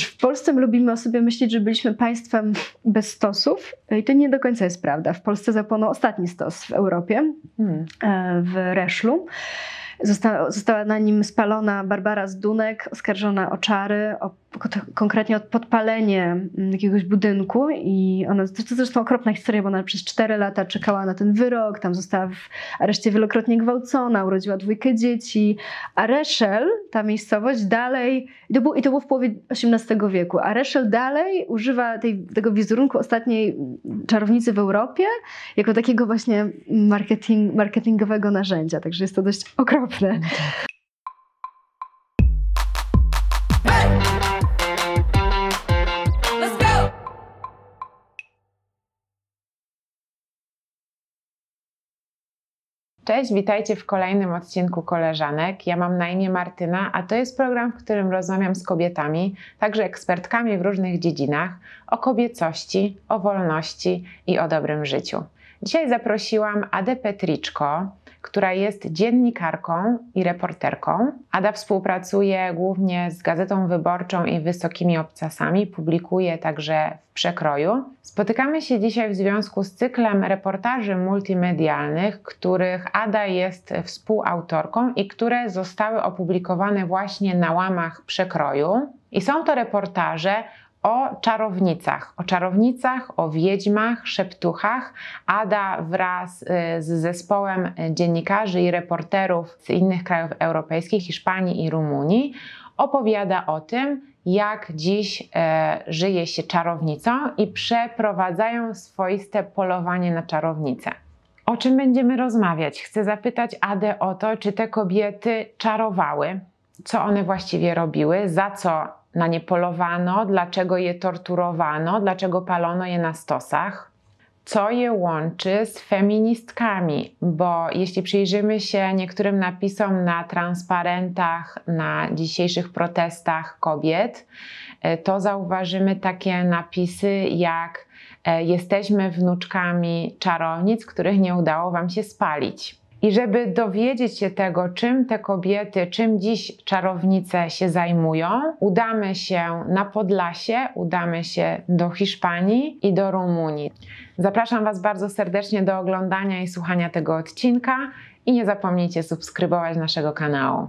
W Polsce my lubimy o sobie myśleć, że byliśmy państwem bez stosów i to nie do końca jest prawda. W Polsce zapłonął ostatni stos w Europie, hmm. E, w Reszlu. Została, została na nim spalona Barbara Zdunek, oskarżona o czary, o konkretnie o podpalenie mm, jakiegoś budynku i ona, to, zresztą okropna historia, bo ona przez 4 lata czekała na ten wyrok, tam została w areszcie wielokrotnie gwałcona, urodziła dwójkę dzieci, a Reszel, ta miejscowość dalej, i to, było, i to było w połowie XVIII wieku, a Reszel dalej używa tej, tego wizerunku ostatniej czarownicy w Europie jako takiego właśnie marketing, marketingowego narzędzia, także jest to dość okropne. Cześć, witajcie w kolejnym odcinku Koleżanek. Ja mam na imię Martyna, a to jest program, w którym rozmawiam z kobietami, także ekspertkami w różnych dziedzinach, o kobiecości, o wolności i o dobrym życiu. Dzisiaj zaprosiłam Adę Petriczko, która jest dziennikarką i reporterką. Ada współpracuje głównie z Gazetą Wyborczą i Wysokimi Obcasami, publikuje także w przekroju. Spotykamy się dzisiaj w związku z cyklem reportaży multimedialnych, których Ada jest współautorką i które zostały opublikowane właśnie na łamach przekroju. I są to reportaże o czarownicach, o czarownicach, o wiedźmach, szeptuchach. Ada wraz y, z zespołem dziennikarzy i reporterów z innych krajów europejskich, Hiszpanii i Rumunii, opowiada o tym, jak dziś e, żyje się czarownicą i przeprowadzają swoiste polowanie na czarownicę. O czym będziemy rozmawiać? Chcę zapytać Adę o to, czy te kobiety czarowały, co one właściwie robiły, za co na nie polowano, dlaczego je torturowano, dlaczego palono je na stosach. Co je łączy z feministkami, bo jeśli przyjrzymy się niektórym napisom na transparentach, na dzisiejszych protestach kobiet, e, to zauważymy takie napisy jak e, Jesteśmy wnuczkami czarownic, których nie udało Wam się spalić. I żeby dowiedzieć się tego, czym te kobiety, czym dziś czarownice się zajmują, udamy się na Podlasie, udamy się do Hiszpanii i do Rumunii. Zapraszam Was bardzo serdecznie do oglądania i słuchania tego odcinka i nie zapomnijcie subskrybować naszego kanału.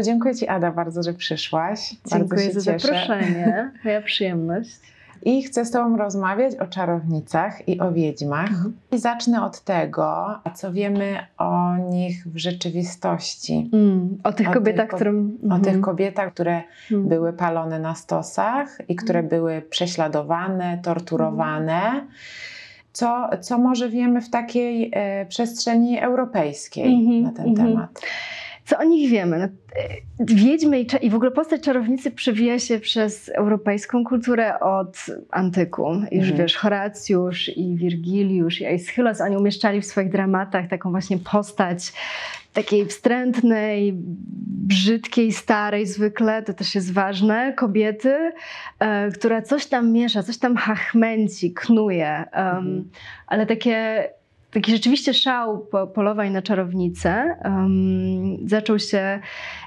Dziękuję Ci, Ada, bardzo, że przyszłaś. Dziękuję bardzo za cieszę. zaproszenie. Moja przyjemność. I chcę z Tobą rozmawiać o czarownicach i o wiedźmach. Mhm. I zacznę od tego, co wiemy o nich w rzeczywistości. Mm, o tych o kobietach, tych, którym... O mhm. tych kobietach, które mhm. były palone na stosach i które mhm. były prześladowane, torturowane. Mhm. Co, co może wiemy w takiej e, przestrzeni europejskiej mhm. na ten temat? Co o nich wiemy? No, e, wiedźmy i, i w ogóle postać czarownicy przewija się przez europejską kulturę od antyku. Już mhm. wiesz, Horacjusz i Wirgiliusz i Aeschylus, oni umieszczali w swoich dramatach taką właśnie postać takiej wstrętnej, brzydkiej, starej zwykle, to też jest ważne, kobiety, e, która coś tam miesza, coś tam hachmęci, knuje, um, mhm. ale takie taki rzeczywiście szał polowań na czarownicę um, zaczął się,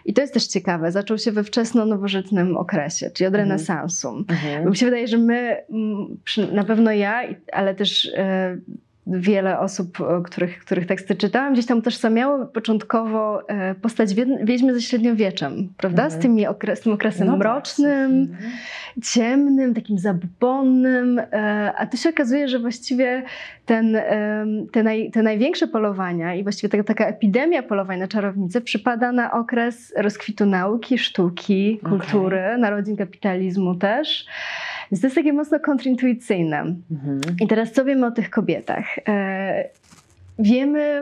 i to jest też ciekawe, zaczął się we wczesno-nowożytnym okresie, czyli od mhm. renesansu. Mhm. Bo mi się wydaje, że my, na pewno ja, ale też e, wiele osób, których, których teksty czytałam, gdzieś tam utożsamiało początkowo e, postać wiedźmy ze średniowieczem, prawda? Mhm. Z, tymi okres, tym okresem no mrocznym, mhm. ciemnym, takim zabubonnym, e, a tu się okazuje, że właściwie ten, te, naj, te największe polowania i właściwie taka, taka epidemia polowań na czarownice przypada na okres rozkwitu nauki, sztuki, kultury, okay. narodzin kapitalizmu też. Więc to jest takie mocno kontrintuicyjne. Mhm. I teraz co wiemy o tych kobietach? E, wiemy,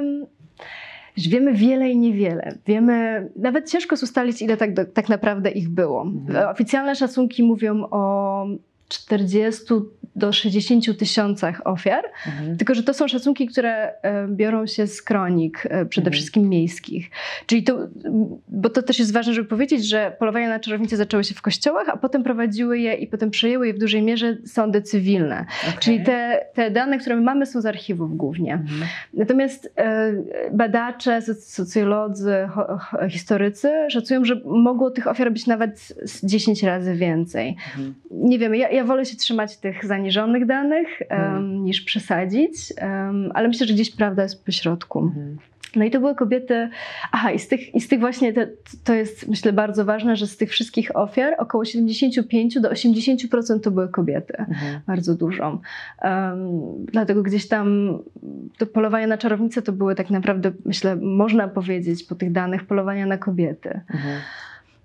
że wiemy wiele i niewiele. Wiemy, nawet ciężko jest ustalić, ile tak, do, tak naprawdę ich było. Mhm. Oficjalne szacunki mówią o 40 do 60 tysiącach ofiar, mhm. tylko że to są szacunki, które biorą się z kronik, przede mhm. wszystkim miejskich. Czyli to, bo to też jest ważne, żeby powiedzieć, że polowania na czarownice zaczęły się w kościołach, a potem prowadziły je i potem przejęły je w dużej mierze sądy cywilne. Okay. Czyli te, te dane, które my mamy, są z archiwów głównie. Mhm. Natomiast e, badacze, socjolodzy, historycy szacują, że mogło tych ofiar być nawet 10 razy więcej. Mhm. Nie wiem, ja, ja wolę się trzymać tych zaniżonych danych um, niż przesadzić, um, ale myślę, że gdzieś prawda jest po środku. Mhm. No i to były kobiety, aha, i z tych, i z tych właśnie, te, to jest myślę bardzo ważne, że z tych wszystkich ofiar około 75 do 80% to były kobiety, mhm. bardzo dużo. Um, dlatego gdzieś tam to polowanie na czarownice to były tak naprawdę, myślę, można powiedzieć po tych danych, polowania na kobiety. Mhm.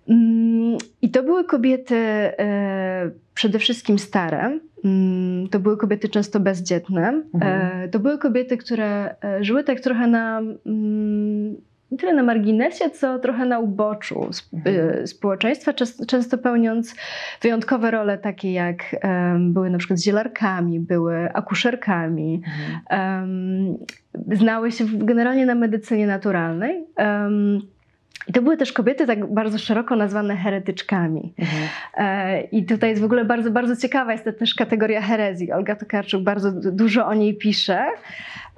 Mm, I to były kobiety e, przede wszystkim stare. Mm, to były kobiety często bezdzietne. Mhm. E, to były kobiety, które e, żyły tak trochę na mm, nie tyle na marginesie, co trochę na uboczu mhm. społeczeństwa, często pełniąc wyjątkowe role takie jak um, były na przykład zielarkami, były akuszerkami, mhm. um, znały się generalnie na medycynie naturalnej. Um, i to były też kobiety tak bardzo szeroko nazwane heretyczkami. Mhm. E, I tutaj jest w ogóle bardzo, bardzo ciekawa jest też kategoria herezji. Olga Tokarczuk bardzo dużo o niej pisze.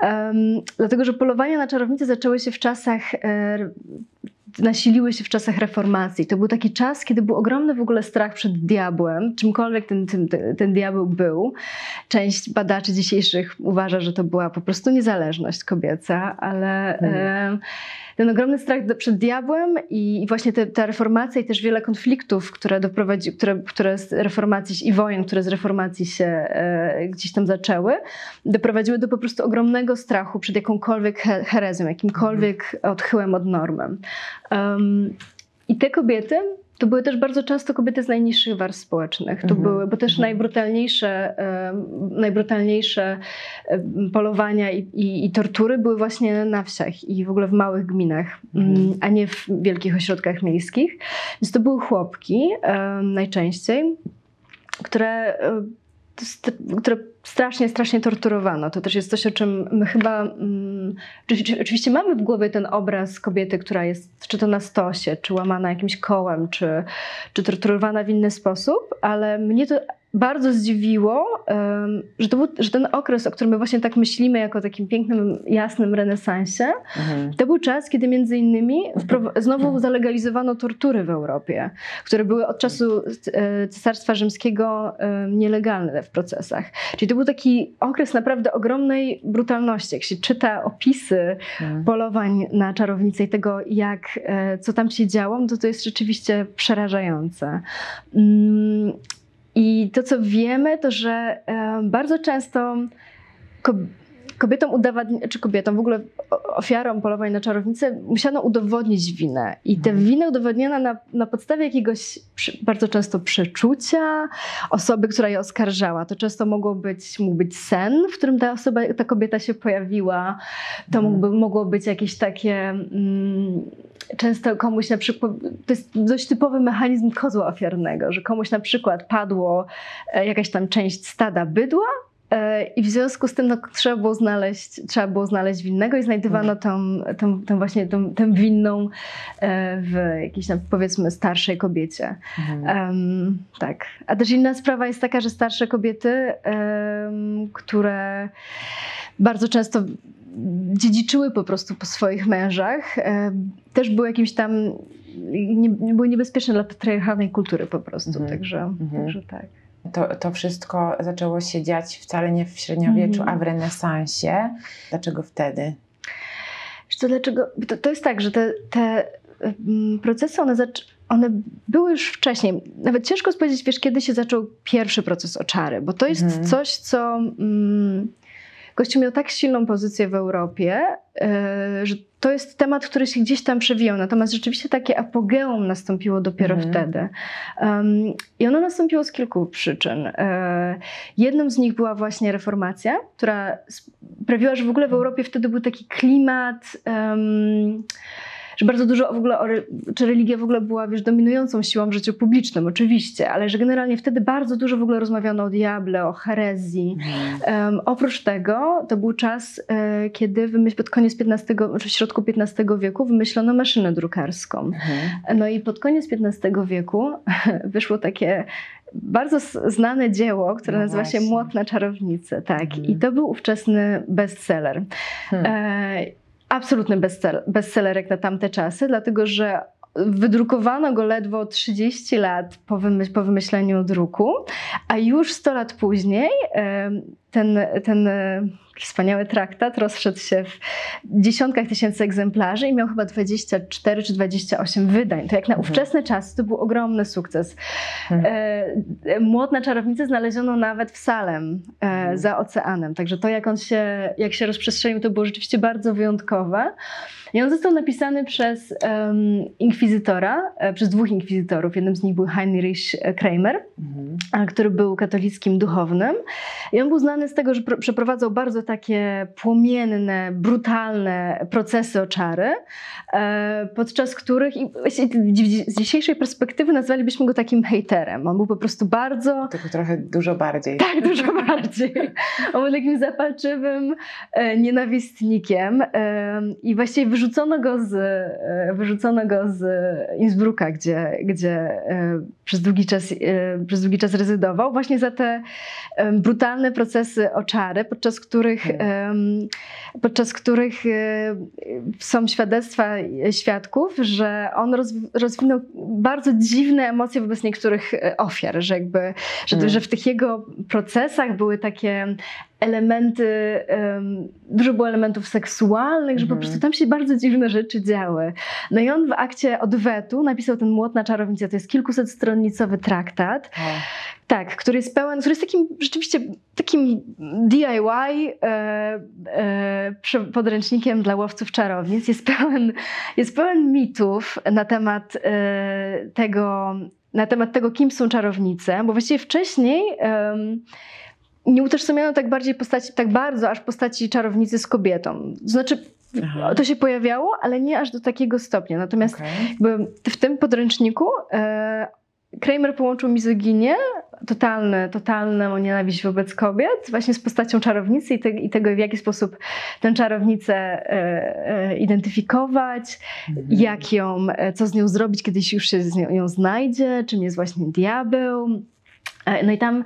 Um, dlatego, że polowania na czarownice zaczęły się w czasach e, nasiliły się w czasach reformacji. To był taki czas, kiedy był ogromny w ogóle strach przed diabłem, czymkolwiek ten, ten, ten diabeł był. Część badaczy dzisiejszych uważa, że to była po prostu niezależność kobieca, ale hmm. e, ten ogromny strach przed diabłem i, i właśnie te, ta reformacja i też wiele konfliktów, które doprowadzi, które, które z reformacji i wojen, które z reformacji się e, gdzieś tam zaczęły, doprowadziły do po prostu ogromnego strachu przed jakąkolwiek herezją, jakimkolwiek mhm. odchyłem od normy. Um, I te kobiety to były też bardzo często kobiety z najniższych warstw społecznych. To mhm. były, bo też mhm. najbrutalniejsze, najbrutalniejsze polowania i, i, i, tortury były właśnie na wsiach i w ogóle w małych gminach, mhm. Mm, a nie w wielkich ośrodkach miejskich. Więc to były chłopki najczęściej, które które strasznie, strasznie torturowano. To też jest coś, o czym my chyba. Um, oczywiście mamy w głowie ten obraz kobiety, która jest czy to na stosie, czy łamana jakimś kołem, czy, czy torturowana w inny sposób, ale mnie to bardzo zdziwiło, że, to był, że ten okres, o którym my właśnie tak myślimy, jako takim pięknym, jasnym renesansie, mhm. to był czas, kiedy między innymi znowu zalegalizowano tortury w Europie, które były od czasu e, Cesarstwa Rzymskiego nielegalne w procesach. Czyli to był taki okres naprawdę ogromnej brutalności. Jak się czyta opisy mhm. polowań na czarownicę i tego, jak, e, co tam się działo, no to to jest rzeczywiście przerażające. I to, co wiemy, to że bardzo często kobietom czy kobietom, w ogóle ofiarom polowań na czarownicę, musiano udowodnić winę. I tę mhm. winę udowodniono na, na podstawie jakiegoś przy, bardzo często przeczucia osoby, która je oskarżała. To często mogło być, mógł być sen, w którym ta osoba, ta kobieta się pojawiła. To mhm. mógłby, mogło być jakieś takie. Mm, często komuś na przykład, to jest dość typowy mechanizm kozła ofiarnego, że komuś na przykład padło e, jakaś tam część stada bydła, i w związku z tym no, trzeba, było znaleźć, trzeba było znaleźć winnego i znajdowano tą, tą, tą właśnie tą, tę winną e, w jakiejś tam, powiedzmy starzej kobiecie. Mhm. Um, tak. A też inna sprawa jest taka, że starsze kobiety, um, które bardzo często dziedziczyły po prostu po swoich mężach, e, też były jakimś tam, nie, były niebezpieczne dla patriarchalnej kultury po prostu, mhm. także, mhm. także tak. To, to wszystko zaczęło się dziać wcale nie w średniowieczu, mhm. a w renesansie. Dlaczego wtedy? Co, dlaczego? To, to jest tak, że te, te procesy, one, one były już wcześniej. Nawet ciężko powiedzieć, wiesz, kiedy się zaczął pierwszy proces oczary, bo to jest mhm. coś, co... Mm, Kościół miał tak silną pozycję w Europie, e, że to jest temat, który się gdzieś tam przewijał. Natomiast rzeczywiście takie apogeum nastąpiło dopiero mhm. wtedy. Um, I ono nastąpiło z kilku przyczyn. E, jedną z nich była właśnie reformacja, która sprawiła, że w ogóle w Europie wtedy był taki klimat. Um, że bardzo dużo w ogóle, czy religia w ogóle była, wiesz, dominującą siłą w życiu publicznym, oczywiście, ale że generalnie wtedy bardzo dużo w ogóle rozmawiano o diable, o herezji. Um, oprócz tego, to był czas, e, kiedy wymyśl, pod koniec XV, czy w środku XV wieku wymyślono maszynę drukarską. Mhm. No i pod koniec XV wieku wyszło takie bardzo znane dzieło, które no nazywa się Młot na czarownicę. Tak. Mhm. I to był ówczesny bestseller. Hmm. E, absolutny bestseller, na tamte czasy, dlatego że wydrukowano go ledwo 30 lat po, wymyśl, po wymyśleniu druku, a już 100 lat później ten, ten wspaniały traktat rozszedł się w dziesiątkach tysięcy egzemplarzy i miał chyba 24 czy 28 wydań. To jak na mhm. ówczesne czasy to był ogromny sukces. Mhm. E, czarownicy znaleziono nawet w Salem e, mhm. za oceanem, także to jak on się, jak się rozprzestrzenił to było rzeczywiście bardzo wyjątkowe. I on został napisany przez um, inkwizytora, e, przez dwóch inkwizytorów. Jednym z nich był Heinrich Kramer, mhm. który był katolickim duchownym. I on był znany z tego, że przeprowadzał bardzo takie płomienne, brutalne procesy o czary, e, podczas których, z dzisiejszej perspektywy nazwalibyśmy go takim hejterem. On był po prostu bardzo... Tylko trochę dużo bardziej. Tak, dużo bardziej. On był takim zapalczywym e, nienawistnikiem i właściwie wyrzucono go z, e, wyrzucono go z Innsbrucka, gdzie, gdzie e, przez długi, czas, e, przez długi czas rezydował, właśnie za te brutalne procesy o czary, podczas których, hmm. podczas których są świadectwa świadków, że on rozwinął bardzo dziwne emocje wobec niektórych ofiar, że jakby, że, hmm. że w tych jego procesach były takie elementy, um, dużo było elementów seksualnych, że po mhm. prostu tam się bardzo dziwne rzeczy działy. No i on w akcie odwetu napisał ten Młot na czarownicę, to jest kilkusetstronicowy traktat, tak, który jest pełen, który jest takim rzeczywiście takim DIY e, e, podręcznikiem dla łowców czarownic. Jest pełen, jest pełen mitów na temat e, tego, na temat tego, kim są czarownice, bo właściwie wcześniej nie utożsamiano tak bardziej postaci, tak bardzo aż postaci czarownicy z kobietą. Znaczy, Aha. to się pojawiało, ale nie aż do takiego stopnia. Natomiast okay. w tym podręczniku e, Kramer połączył mizoginię, totalne, totalną nienawiść wobec kobiet, właśnie z postacią czarownicy i, te, i tego, w jaki sposób tę czarownicę e, e, identyfikować, mhm. jak ją, e, co z nią zrobić, kiedyś już się z nią, ją znajdzie, czym jest właśnie diabeł. E, no i tam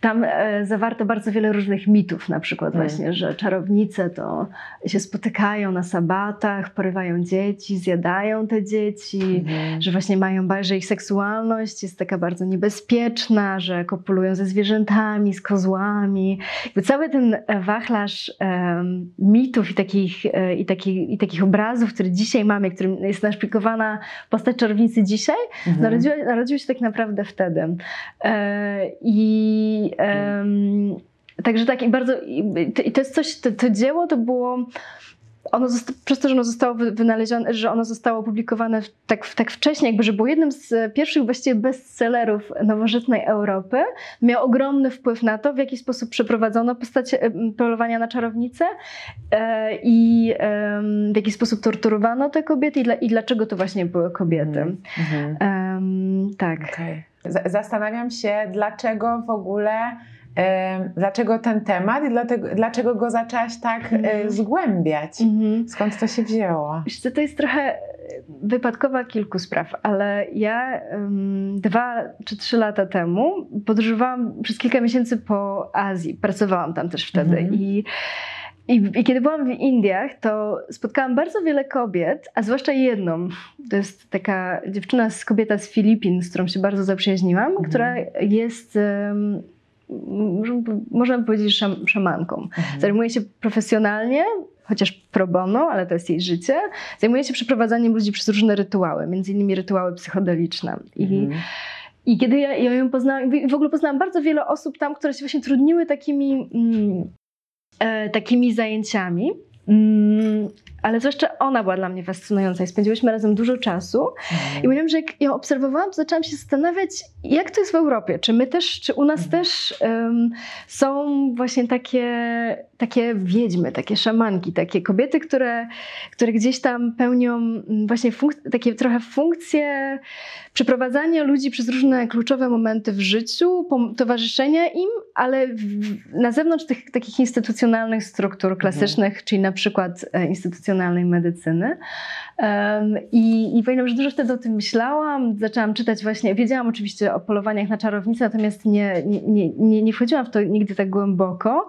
tam e, zawarto bardzo wiele różnych mitów, na przykład mm. właśnie, że czarownice to się spotykają na sabatach, porywają dzieci, zjadają te dzieci, mm. że właśnie mają, że ich seksualność jest taka bardzo niebezpieczna, że kopulują ze zwierzętami, z kozłami. Jakby cały ten wachlarz um, mitów i takich, e, i, takich, i takich obrazów, który dzisiaj mamy, którym jest naszpikowana postać czarownicy dzisiaj, mm. narodziła, narodził się tak naprawdę wtedy. E, I także tak, i bardzo. I to jest coś, to, to dzieło to było ono przez to, że ono zostało wynalezione, że ono zostało opublikowane tak, tak wcześnie, jakby, że było jednym z pierwszych właściwie bestsellerów nowożytnej Europy, miał ogromny wpływ na to, w jaki sposób przeprowadzono postać polowania na czarownicę e, i w jaki sposób torturowano te kobiety i, dla, i dlaczego to właśnie były kobiety. -hmm. um, tak. Okay. Zastanawiam się, dlaczego w ogóle dlaczego ten temat i dlatego, dlaczego go zaczęłaś tak mm. zgłębiać? Mm. Skąd to się wzięło? Wiesz co, to jest trochę wypadkowa kilku spraw, ale ja um, dwa czy trzy lata temu podróżowałam przez kilka miesięcy po Azji. Pracowałam tam też wtedy mm. i i, I, kiedy byłam w Indiach, to spotkałam bardzo wiele kobiet, a zwłaszcza jedną. To jest taka dziewczyna, z kobieta z Filipin, z którą się bardzo zaprzyjaźniłam, mhm. która jest. Um, można by powiedzieć, szam, szamanką. Mhm. Zajmuje się profesjonalnie, chociaż pro bono, ale to jest jej życie. Zajmuje się przeprowadzaniem ludzi przez różne rytuały, między innymi rytuały psychodeliczne. I, mhm. I kiedy ja, ja ją poznałam, w ogóle poznałam bardzo wiele osób tam, które się właśnie trudniły takimi, mm, takimi zajęciami. Ale zwłaszcza ona była dla mnie fascynująca i spędziłyśmy razem dużo czasu. I mówiłam, że jak ją obserwowałam, to zaczęłam się zastanawiać, jak to jest w Europie. Czy my też, czy u nas Mhm. też um, są właśnie takie, takie wiedźmy, takie szamanki, takie kobiety, które, które gdzieś tam pełnią właśnie takie trochę funkcje przeprowadzania ludzi przez różne kluczowe momenty w życiu, towarzyszenia im, ale w, na zewnątrz tych takich instytucjonalnych struktur klasycznych, czyli na przykład e, instytucjonalnej medycyny. I i pamiętam, że dużo wtedy o tym myślałam. Zaczęłam czytać właśnie, wiedziałam oczywiście o polowaniach na czarownice, natomiast nie, nie, nie, nie, wchodziłam w to nigdy tak głęboko.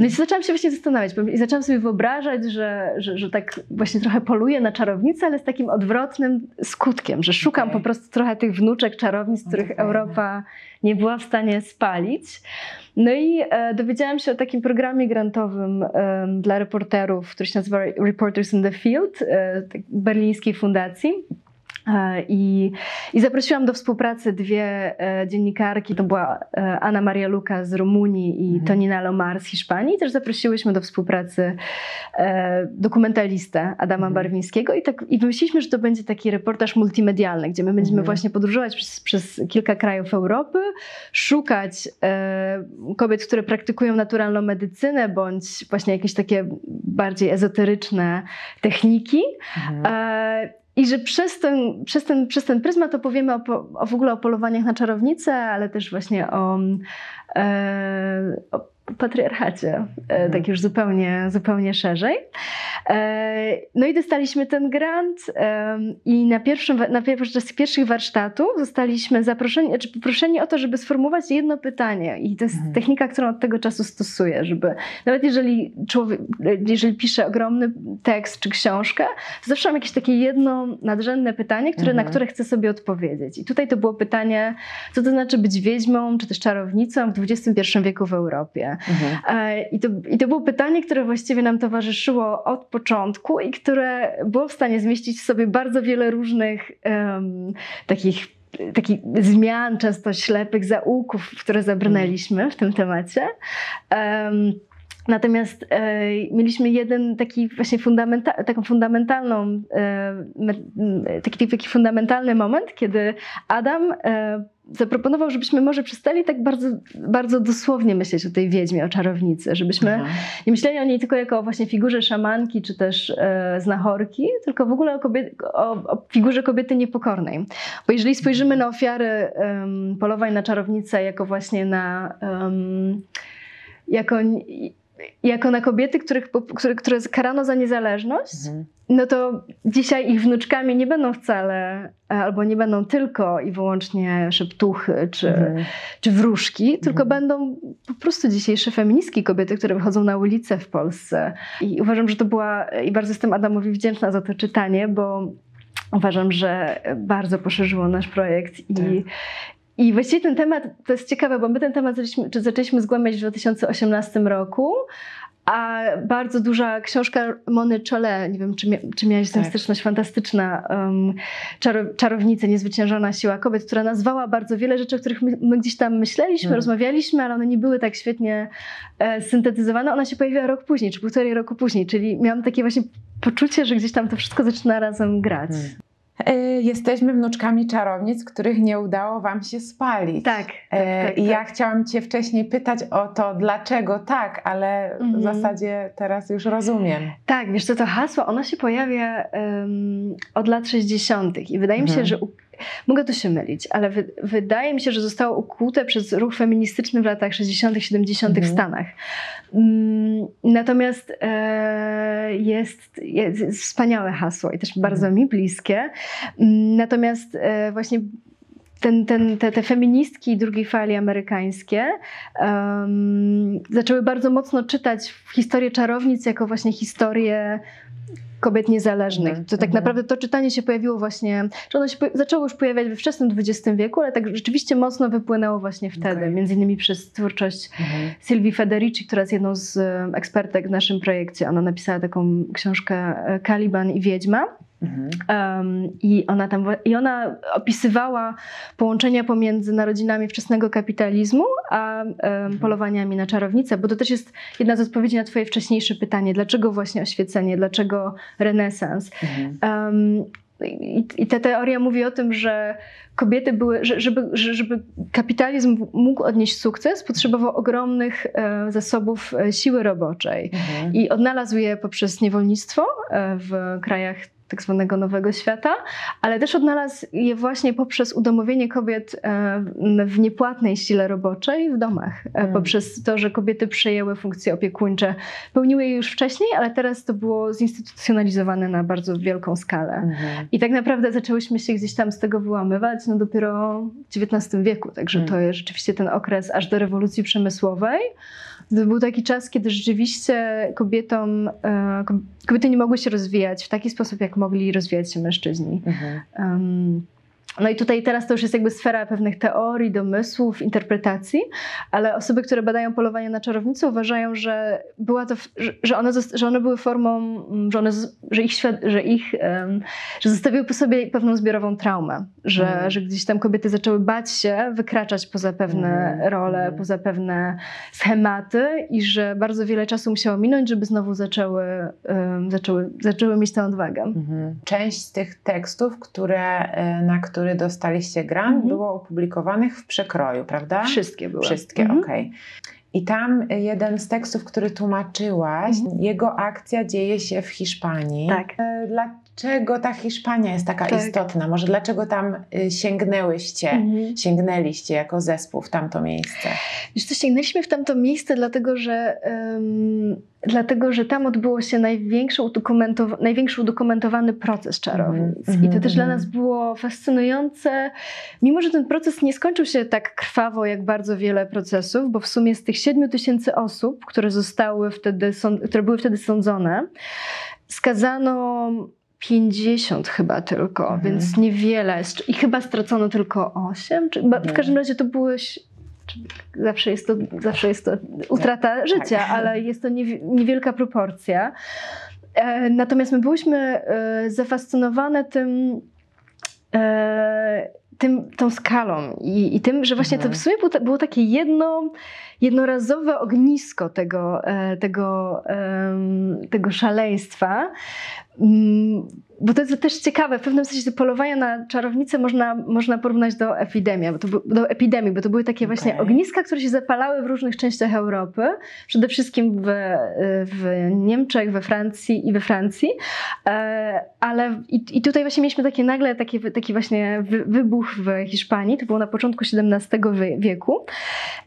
No i zaczęłam się właśnie zastanawiać i zaczęłam sobie wyobrażać, że, że, że tak właśnie trochę poluję na czarownice, ale z takim odwrotnym skutkiem, że szukam Okej. po prostu trochę tych wnuczek czarownic, których fajne. Europa nie była w stanie spalić. No i e, dowiedziałam się o takim programie grantowym em, dla reporterów, który się nazywa Reporters in the Field, e, tak- berlińskiej fundacji. E, I, I zaprosiłam do współpracy dwie e, dziennikarki, to była e, Anna Maria Luka z Rumunii i Mhm. Tonina Lomar z Hiszpanii. Też zaprosiłyśmy do współpracy dokumentalistę Adama Mhm. Barwińskiego i, tak, i wymyśliliśmy, że to będzie taki reportaż multimedialny, gdzie my będziemy Mhm. właśnie podróżować przez, przez kilka krajów Europy, szukać kobiet, które praktykują naturalną medycynę bądź właśnie jakieś takie bardziej ezoteryczne techniki. Mhm. I że przez ten, przez, ten, przez ten pryzmat opowiemy o, o w ogóle o polowaniach na czarownice, ale też właśnie o, e, o patriarchacie, e, Mhm. tak już zupełnie, zupełnie szerzej. E, no i dostaliśmy ten grant i na, pierwszym, na podczas pierwszych warsztatów zostaliśmy zaproszeni, znaczy poproszeni o to, żeby sformułować jedno pytanie i to jest Mhm. technika, którą od tego czasu stosuję, żeby nawet jeżeli człowiek, jeżeli pisze ogromny tekst czy książkę, to zawsze mam jakieś takie jedno nadrzędne pytanie, które, Mhm. na które chcę sobie odpowiedzieć. I tutaj to było pytanie, co to znaczy być wiedźmą czy też czarownicą w XXI wieku w Europie. Mhm. E, I to, I to było pytanie, które właściwie nam towarzyszyło od początku i które było w stanie zmieścić w sobie bardzo wiele różnych em, takich takich zmian, często ślepych zaułków, które zabrnęliśmy w tym temacie. Em, Natomiast e, mieliśmy jeden taki właśnie fundamenta- taką fundamentalną, e, taki, taki fundamentalny moment, kiedy Adam e, zaproponował, żebyśmy może przestali tak bardzo, bardzo dosłownie myśleć o tej wiedźmie, o czarownicy, żebyśmy Aha. nie myśleli o niej tylko jako o właśnie figurze szamanki czy też e, znachorki, tylko w ogóle o, kobiet, o, o figurze kobiety niepokornej. Bo jeżeli spojrzymy na ofiary em, polowań na czarownicę jako właśnie na em, jako, jako na kobiety, których, które, które karano za niezależność, Mhm. no to dzisiaj ich wnuczkami nie będą wcale, e, albo nie będą tylko i wyłącznie szeptuchy czy, Mhm. czy wróżki, tylko Mhm. będą po prostu dzisiejsze feministki kobiety, które wychodzą na ulicę w Polsce. I uważam, że to była, i bardzo jestem Adamowi wdzięczna za to czytanie, bo uważam, że bardzo poszerzyło nasz projekt i Tak. I właściwie ten temat, to jest ciekawe, bo my ten temat zaczęliśmy, zaczęliśmy zgłębiać w 2018 roku, a bardzo duża książka Mony Chole, nie wiem, czy, mia, czy miałaś tę Tak. styczność, fantastyczna um, czaro, czarownice, niezwyciężona siła kobiet, która nazwała bardzo wiele rzeczy, o których my, my gdzieś tam myśleliśmy, Mm. rozmawialiśmy, ale one nie były tak świetnie e, syntetyzowane. Ona się pojawiła rok później, czy półtorej roku później, czyli miałam takie właśnie poczucie, że gdzieś tam to wszystko zaczyna razem grać. Mm. Y, Jesteśmy wnuczkami czarownic, których nie udało Wam się spalić. Tak, tak, E, tak, I ja tak. chciałam Cię wcześniej pytać o to, dlaczego tak, ale Mhm. w zasadzie teraz już rozumiem. Tak, wiesz co, to hasło, ono się pojawia em, od lat 60. i wydaje mi się, Mhm. że u... mogę tu się mylić, ale wy... wydaje mi się, że zostało ukute przez ruch feministyczny w latach 60., 70. w Mhm. Stanach. Mm, Natomiast e, jest, jest, wspaniałe hasło i też bardzo mi bliskie. Mm, Natomiast e, właśnie ten, ten, te, te feministki drugiej fali amerykańskie em, zaczęły bardzo mocno czytać historię czarownic jako właśnie historię kobiet niezależnych. Mhm, To tak mhm. naprawdę to czytanie się pojawiło właśnie, że ono się zaczęło już pojawiać we wczesnym XX wieku, ale tak rzeczywiście mocno wypłynęło właśnie wtedy, Okej. między innymi przez twórczość Sylwii Federici, która jest jedną z e, ekspertek w naszym projekcie. Ona napisała taką książkę e, Kaliban i Wiedźma. Mhm. Um, I ona tam i ona opisywała połączenia pomiędzy narodzinami wczesnego kapitalizmu a um, polowaniami na czarownice, bo to też jest jedna z odpowiedzi na Twoje wcześniejsze pytanie, dlaczego właśnie oświecenie, dlaczego renesans. Mhm. Um, i, ta teoria mówi o tym, że kobiety były, że, żeby, żeby kapitalizm mógł odnieść sukces, potrzebował ogromnych e, zasobów e, siły roboczej. Mhm. I odnalazł je poprzez niewolnictwo e, w krajach tak zwanego nowego świata, ale też odnalazł je właśnie poprzez udomowienie kobiet e, w niepłatnej sile roboczej w domach. Mm. Poprzez to, że kobiety przejęły funkcje opiekuńcze. Pełniły je już wcześniej, ale teraz to było zinstytucjonalizowane na bardzo wielką skalę. Mm. I tak naprawdę zaczęłyśmy się gdzieś tam z tego wyłamywać no dopiero w XIX wieku. Także mm. to jest rzeczywiście ten okres aż do rewolucji przemysłowej. To był taki czas, kiedy rzeczywiście kobietom, e, kobiety nie mogły się rozwijać w taki sposób, jak mogli rozwijać się mężczyźni. Mhm. Um, no i tutaj teraz to już jest jakby sfera pewnych teorii, domysłów, interpretacji, ale osoby, które badają polowanie na czarownice uważają, że, była to, że, one, że one były formą, mm, że, one, że ich, że ich że zostawiły po sobie pewną zbiorową traumę, że, mm. że gdzieś tam kobiety zaczęły bać się wykraczać poza pewne mm. role, mm. poza pewne schematy i że bardzo wiele czasu musiało minąć, żeby znowu zaczęły, um, zaczęły, zaczęły mieć tę odwagę. Część z tych tekstów, które, e, na które który dostaliście grant, mhm. było opublikowanych w przekroju, prawda? Wszystkie były. Wszystkie, mhm. okej. Okay. I tam jeden z tekstów, który tłumaczyłaś, mhm. jego akcja dzieje się w Hiszpanii. Tak. E, dlaczego ta Hiszpania jest taka tak. istotna? Może dlaczego tam y, sięgnęłyście, mhm. sięgnęliście jako zespół w tamto miejsce? Wiesz co, sięgnęliśmy w tamto miejsce dlatego, że, um, dlatego, że tam odbyło się największy, udokumentow największy udokumentowany proces czarownic. Mhm. I to też dla mhm. nas było fascynujące, mimo że ten proces nie skończył się tak krwawo jak bardzo wiele procesów, bo w sumie z tych 7 tysięcy osób, które zostały wtedy, które były wtedy sądzone, skazano 50 chyba tylko, mhm. więc niewiele. I chyba stracono tylko 8. Czy, mhm. W każdym razie to były zawsze jest to, zawsze jest to utrata tak. życia, tak. ale jest to niewielka proporcja. E, natomiast my byłyśmy e, zafascynowane tym, e, tym, tą skalą i, i tym, że właśnie mhm. to w sumie było, było takie jedno, jednorazowe ognisko tego, tego, tego szaleństwa, mm, bo to jest też ciekawe, w pewnym sensie polowania na czarownice można, można porównać do epidemii, bo to, do epidemii, bo to były takie okay. właśnie ogniska, które się zapalały w różnych częściach Europy, przede wszystkim w, w Niemczech, we Francji i we Francji, e, ale i, i tutaj właśnie mieliśmy takie nagle taki, taki właśnie wybuch w Hiszpanii, to było na początku XVII wieku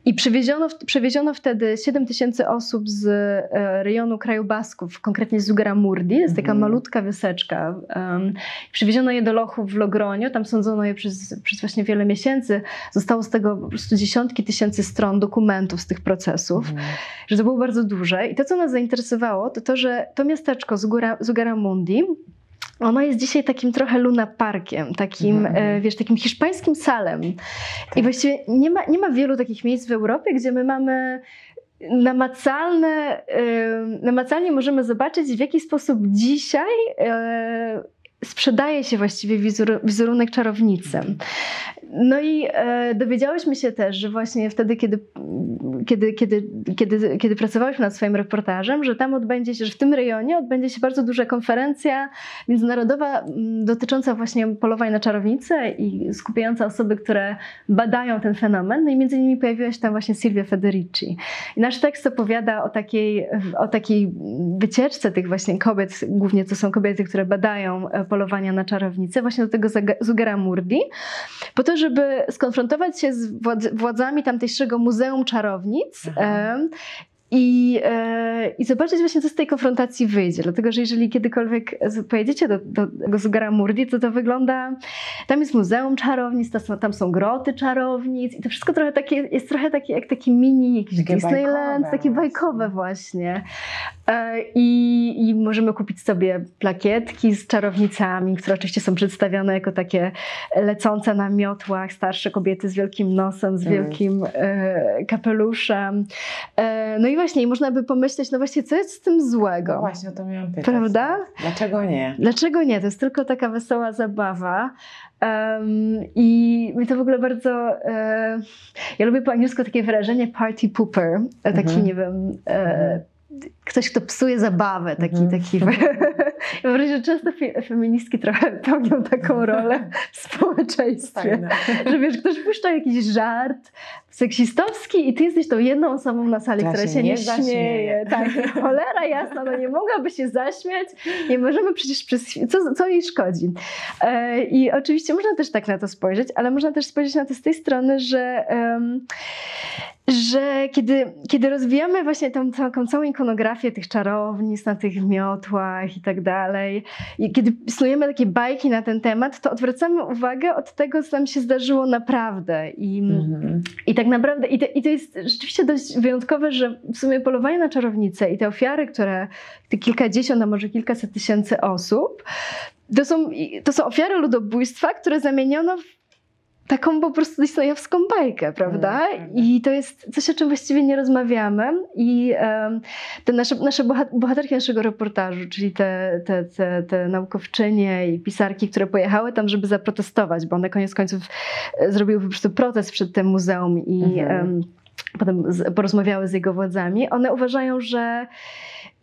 i przewieziono, przewieziono wtedy 7 tysięcy osób z e, rejonu kraju Basków, konkretnie z Ugaramurdi, jest taka mm. malutka wyseczka Um, przywieziono je do lochów w Logroniu, tam sądzono je przez, przez właśnie wiele miesięcy. Zostało z tego po prostu dziesiątki tysięcy stron dokumentów z tych procesów, mhm. że to było bardzo duże. I to, co nas zainteresowało, to to, że to miasteczko z, Góra, z Ugaramundi ono jest dzisiaj takim trochę Luna Parkiem, takim, mm. wiesz, takim hiszpańskim salem. Tak. I właściwie nie ma, nie ma wielu takich miejsc w Europie, gdzie my mamy namacalne, namacalnie możemy zobaczyć, w jaki sposób dzisiaj e, sprzedaje się właściwie wizerunek czarownicy. No i e, dowiedziałyśmy się też, że właśnie wtedy, kiedy, kiedy, kiedy, kiedy, kiedy pracowałyśmy nad swoim reportażem, że tam odbędzie się, że w tym rejonie odbędzie się bardzo duża konferencja międzynarodowa dotycząca właśnie polowań na czarownicę i skupiająca osoby, które badają ten fenomen. No i między innymi pojawiła się tam właśnie Silvia Federici. I nasz tekst opowiada o takiej, o takiej wycieczce tych właśnie kobiet, głównie to są kobiety, które badają e, polowania na czarownicę, właśnie do tego Zugera Murdi, po to, żeby skonfrontować się z władzami tamtejszego Muzeum Czarownic i, e, I zobaczyć właśnie, co z tej konfrontacji wyjdzie. Dlatego, że jeżeli kiedykolwiek pojedziecie do, do, do Zugaramurdi, to to wygląda... Tam jest Muzeum Czarownic, tam są groty czarownic i to wszystko trochę takie, jest trochę takie jak taki mini jakiś takie Disneyland, bajkowe takie bajkowe właśnie. E, I, I możemy kupić sobie plakietki z czarownicami, które oczywiście są przedstawione jako takie lecące na miotłach, starsze kobiety z wielkim nosem, z mm. wielkim mm. kapeluszem. No i właśnie, i można by pomyśleć, no właśnie, co jest z tym złego? No właśnie, o to miałam pytać. Prawda? Dlaczego nie? Dlaczego nie? To jest tylko taka wesoła zabawa. Um, I mi to w ogóle bardzo. E, ja lubię po angielsku takie wyrażenie party pooper. e, Taki, Mhm. nie wiem. E, ktoś, kto psuje zabawę. Taki, Mhm. taki. Ja wrażenie, że często fe, feministki trochę pełnią taką rolę w społeczeństwie. Fajne. Że wiesz, ktoś puszcza jakiś żart seksistowski i ty jesteś tą jedną osobą na sali, Która która się nie nie, zaśmieje. śmieje. Tak, cholera jasna, no nie mogłaby się zaśmiać. Nie możemy przecież przez co, co jej szkodzi. E, I oczywiście można też tak na to spojrzeć, ale można też spojrzeć na to z tej strony, że że kiedy, kiedy rozwijamy właśnie tą taką całą ikonografię tych czarownic na tych miotłach i tak dalej, i kiedy snujemy takie bajki na ten temat, to odwracamy uwagę od tego, co nam się zdarzyło naprawdę. I, Mhm. i tak naprawdę, i to, i to jest rzeczywiście dość wyjątkowe, że w sumie polowanie na czarownice i te ofiary, które, te kilkadziesiąt, a może kilkaset tysięcy osób, to są, to są ofiary ludobójstwa, które zamieniono w taką po prostu disneyowską bajkę, prawda? Mm, prawda. I to jest coś, o czym właściwie nie rozmawiamy. I um, te nasze, nasze bohat- bohaterki naszego reportażu, czyli te, te, te, te naukowczynie i pisarki, które pojechały tam, żeby zaprotestować, bo one koniec końców e, zrobiły po prostu protest przed tym muzeum i Mhm. em, potem porozmawiały z jego władzami. One uważają, że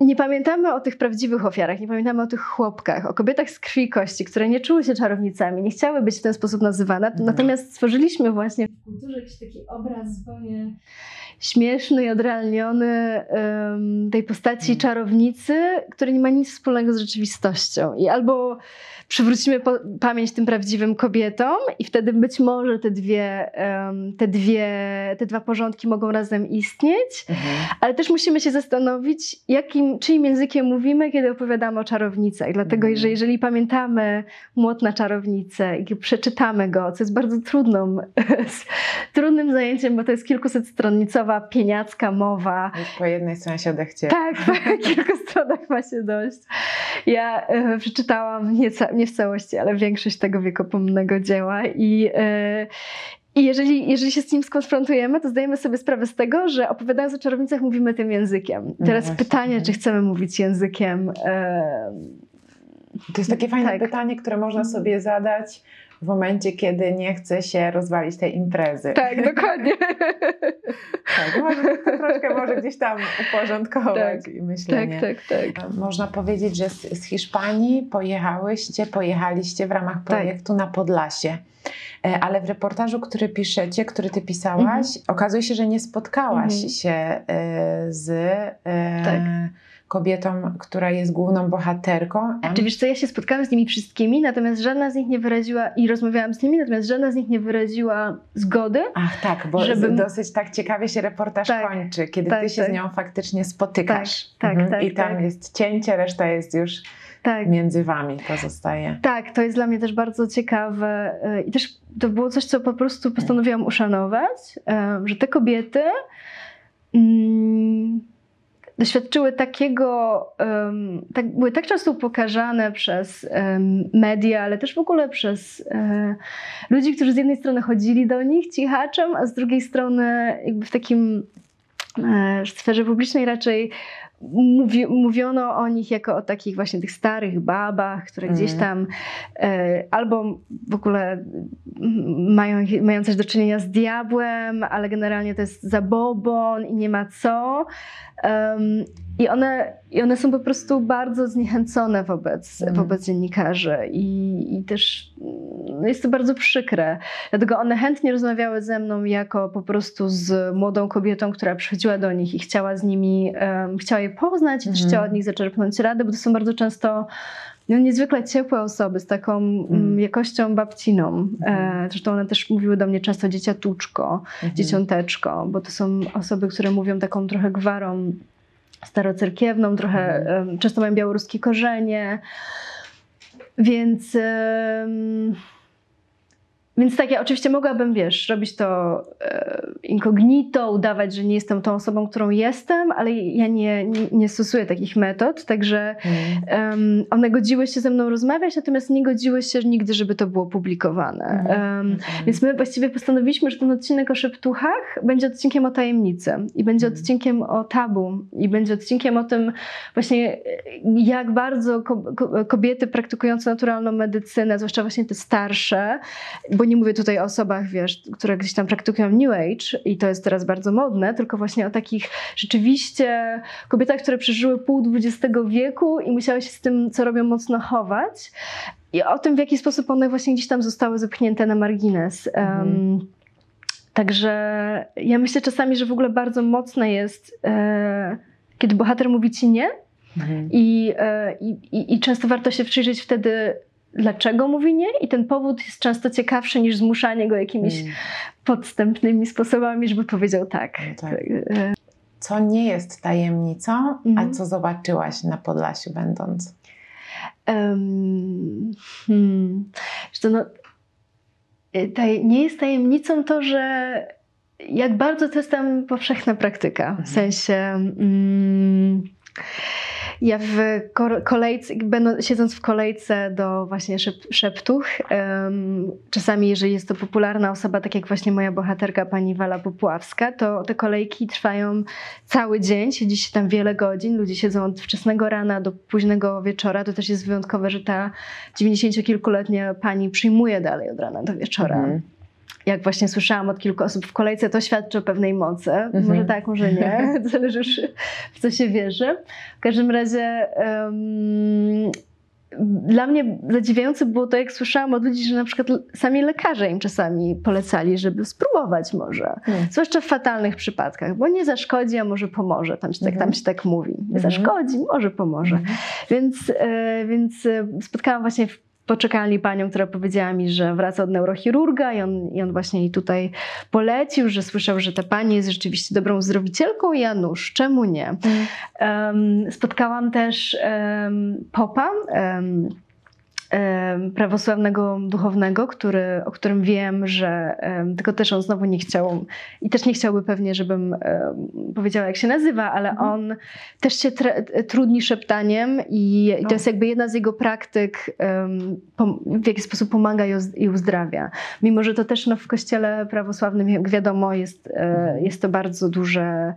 nie pamiętamy o tych prawdziwych ofiarach, nie pamiętamy o tych chłopkach, o kobietach z krwi i kości, które nie czuły się czarownicami, nie chciały być w ten sposób nazywane. Mhm. Natomiast stworzyliśmy właśnie w kulturze jakiś taki obraz zupełnie śmieszny i odrealniony em, tej postaci Mhm. czarownicy, który nie ma nic wspólnego z rzeczywistością. I albo przywrócimy po, pamięć tym prawdziwym kobietom i wtedy być może te dwie, te dwie, te dwa porządki mogą razem istnieć, Mhm. ale też musimy się zastanowić, jakim, czyim językiem mówimy, kiedy opowiadamy o czarownicach. Dlatego, Mhm. że jeżeli pamiętamy Młot na czarownicę i przeczytamy go, co jest bardzo trudną, trudnym zajęciem, bo to jest kilkusetstronnicowa, pieniacka mowa, Już po jednej stronie się odechcie. tak, w kilku stronach ma się dość. Ja e, przeczytałam nie, ca- nie w całości, ale większość tego wiekopomnego dzieła i e, i jeżeli, jeżeli się z nim skonfrontujemy, to zdajemy sobie sprawę z tego, że opowiadając o czarownicach mówimy tym językiem. No Teraz właśnie. pytanie, czy chcemy mówić językiem. E, To jest takie fajne Tak. pytanie, które można sobie zadać w momencie, kiedy nie chce się rozwalić tej imprezy. tak, dokładnie. tak może to troszkę może gdzieś tam uporządkować Tak. i tak, myślenie. tak, tak. Można powiedzieć, że z, z Hiszpanii pojechałyście, pojechaliście w ramach Tak. projektu na Podlasie. E, Ale w reportażu, który piszecie, który ty pisałaś, Mhm. okazuje się, że nie spotkałaś Mhm. się e, z e, Tak. Kobietą, która jest główną bohaterką. Czy wiesz co, ja się spotkałam z nimi wszystkimi, natomiast żadna z nich nie wyraziła, i rozmawiałam z nimi, natomiast żadna z nich nie wyraziła zgody. Ach tak, bo Żebym- dosyć tak ciekawie się reportaż Tak, kończy, kiedy tak, ty się tak. z nią faktycznie spotykasz. Tak, tak, tak, I tam tak. jest cięcie, reszta jest już Tak. między wami, pozostaje. Tak, to jest dla mnie też bardzo ciekawe e, i też to było coś, co po prostu postanowiłam uszanować, że te kobiety mm, doświadczyły takiego, tak, były tak często upokarzane przez media, ale też w ogóle przez e, ludzi, którzy z jednej strony chodzili do nich cichaczem, a z drugiej strony jakby w takim e, sferze publicznej raczej mówi, mówiono o nich jako o takich właśnie tych starych babach, które Mhm. gdzieś tam e, albo w ogóle mm, mają, mają coś do czynienia z diabłem, ale generalnie to jest zabobon i nie ma co. Em, i one, I one są po prostu bardzo zniechęcone wobec, Mhm. wobec dziennikarzy i, i też no jest to bardzo przykre. Dlatego one chętnie rozmawiały ze mną jako po prostu z młodą kobietą, która przychodziła do nich i chciała z nimi, em, chciała je poznać i też Mhm. chciała od nich zaczerpnąć radę, bo to są bardzo często no, niezwykle ciepłe osoby z taką mm, Mhm. jakością babciną. Mhm. E, zresztą one też mówiły do mnie często dzieciatuczko, Mhm. dzieciąteczko, bo to są osoby, które mówią taką trochę gwarą starocerkiewną, trochę Mhm. często mają białoruskie korzenie. Więc więc tak, ja oczywiście mogłabym, wiesz, robić to e, incognito, udawać, że nie jestem tą osobą, którą jestem, ale ja nie, nie, nie stosuję takich metod, także um, one godziły się ze mną rozmawiać, natomiast nie godziły się nigdy, żeby to było publikowane. Um, więc my właściwie postanowiliśmy, że ten odcinek o szeptuchach będzie odcinkiem o tajemnicy i będzie mhm. odcinkiem o tabu i będzie odcinkiem o tym właśnie, jak bardzo kobiety praktykujące naturalną medycynę, zwłaszcza właśnie te starsze, bo bo nie mówię tutaj o osobach, wiesz, które gdzieś tam praktykują New Age i to jest teraz bardzo modne, tylko właśnie o takich rzeczywiście kobietach, które przeżyły pół XX wieku i musiały się z tym, co robią, mocno chować. I o tym, w jaki sposób one właśnie gdzieś tam zostały zepchnięte na margines. Mhm. Um, także ja myślę czasami, że w ogóle bardzo mocne jest, e, kiedy bohater mówi ci nie. Mhm. I, e, i, I często warto się przyjrzeć wtedy dlaczego mówi nie i ten powód jest często ciekawszy niż zmuszanie go jakimiś mm. podstępnymi sposobami, żeby powiedział tak. No tak. E, co nie jest tajemnicą, mm. a mhm. co zobaczyłaś na Podlasiu będąc? Um, hmm. no, e, taj, nie jest tajemnicą to, że jak bardzo to jest tam powszechna praktyka. W mhm. sensie... Mm, ja w kolejce, siedząc w kolejce do właśnie szep, szeptuch, um, czasami jeżeli jest to popularna osoba, tak jak właśnie moja bohaterka pani Wala Popławska, to te kolejki trwają cały dzień, siedzi się tam wiele godzin, ludzie siedzą od wczesnego rana do późnego wieczora. To też jest wyjątkowe, że ta 90-kilkuletnia pani przyjmuje dalej od rana do wieczora. Mhm jak właśnie słyszałam od kilku osób w kolejce, to świadczy o pewnej mocy. Mhm. Może tak, może nie. Zależy, w co się wierzy. W każdym razie um, dla mnie zadziwiające było to, jak słyszałam od ludzi, że na przykład sami lekarze im czasami polecali, żeby spróbować może. Hmm. Zwłaszcza w fatalnych przypadkach, bo nie zaszkodzi, a może pomoże. Tam się, tak, tam mhm. się tak mówi. Nie mhm. zaszkodzi, może pomoże. Mhm. Więc, e, więc e, spotkałam właśnie w poczekalni panią, która powiedziała mi, że wraca od neurochirurga i on, i on właśnie jej tutaj polecił, że słyszał, że ta pani jest rzeczywiście dobrą zdrowicielką ja nóż, czemu nie? Mm. Um, spotkałam też um, popa, um, prawosławnego duchownego, który, o którym wiem, że tylko też on znowu nie chciał i też nie chciałby pewnie, żebym powiedziała, jak się nazywa, ale mhm. on też się trudni szeptaniem i to jest jakby jedna z jego praktyk, w jaki sposób pomaga i uzdrawia. Mimo, że to też no, w kościele prawosławnym, jak wiadomo, jest, e, mhm. jest to bardzo duże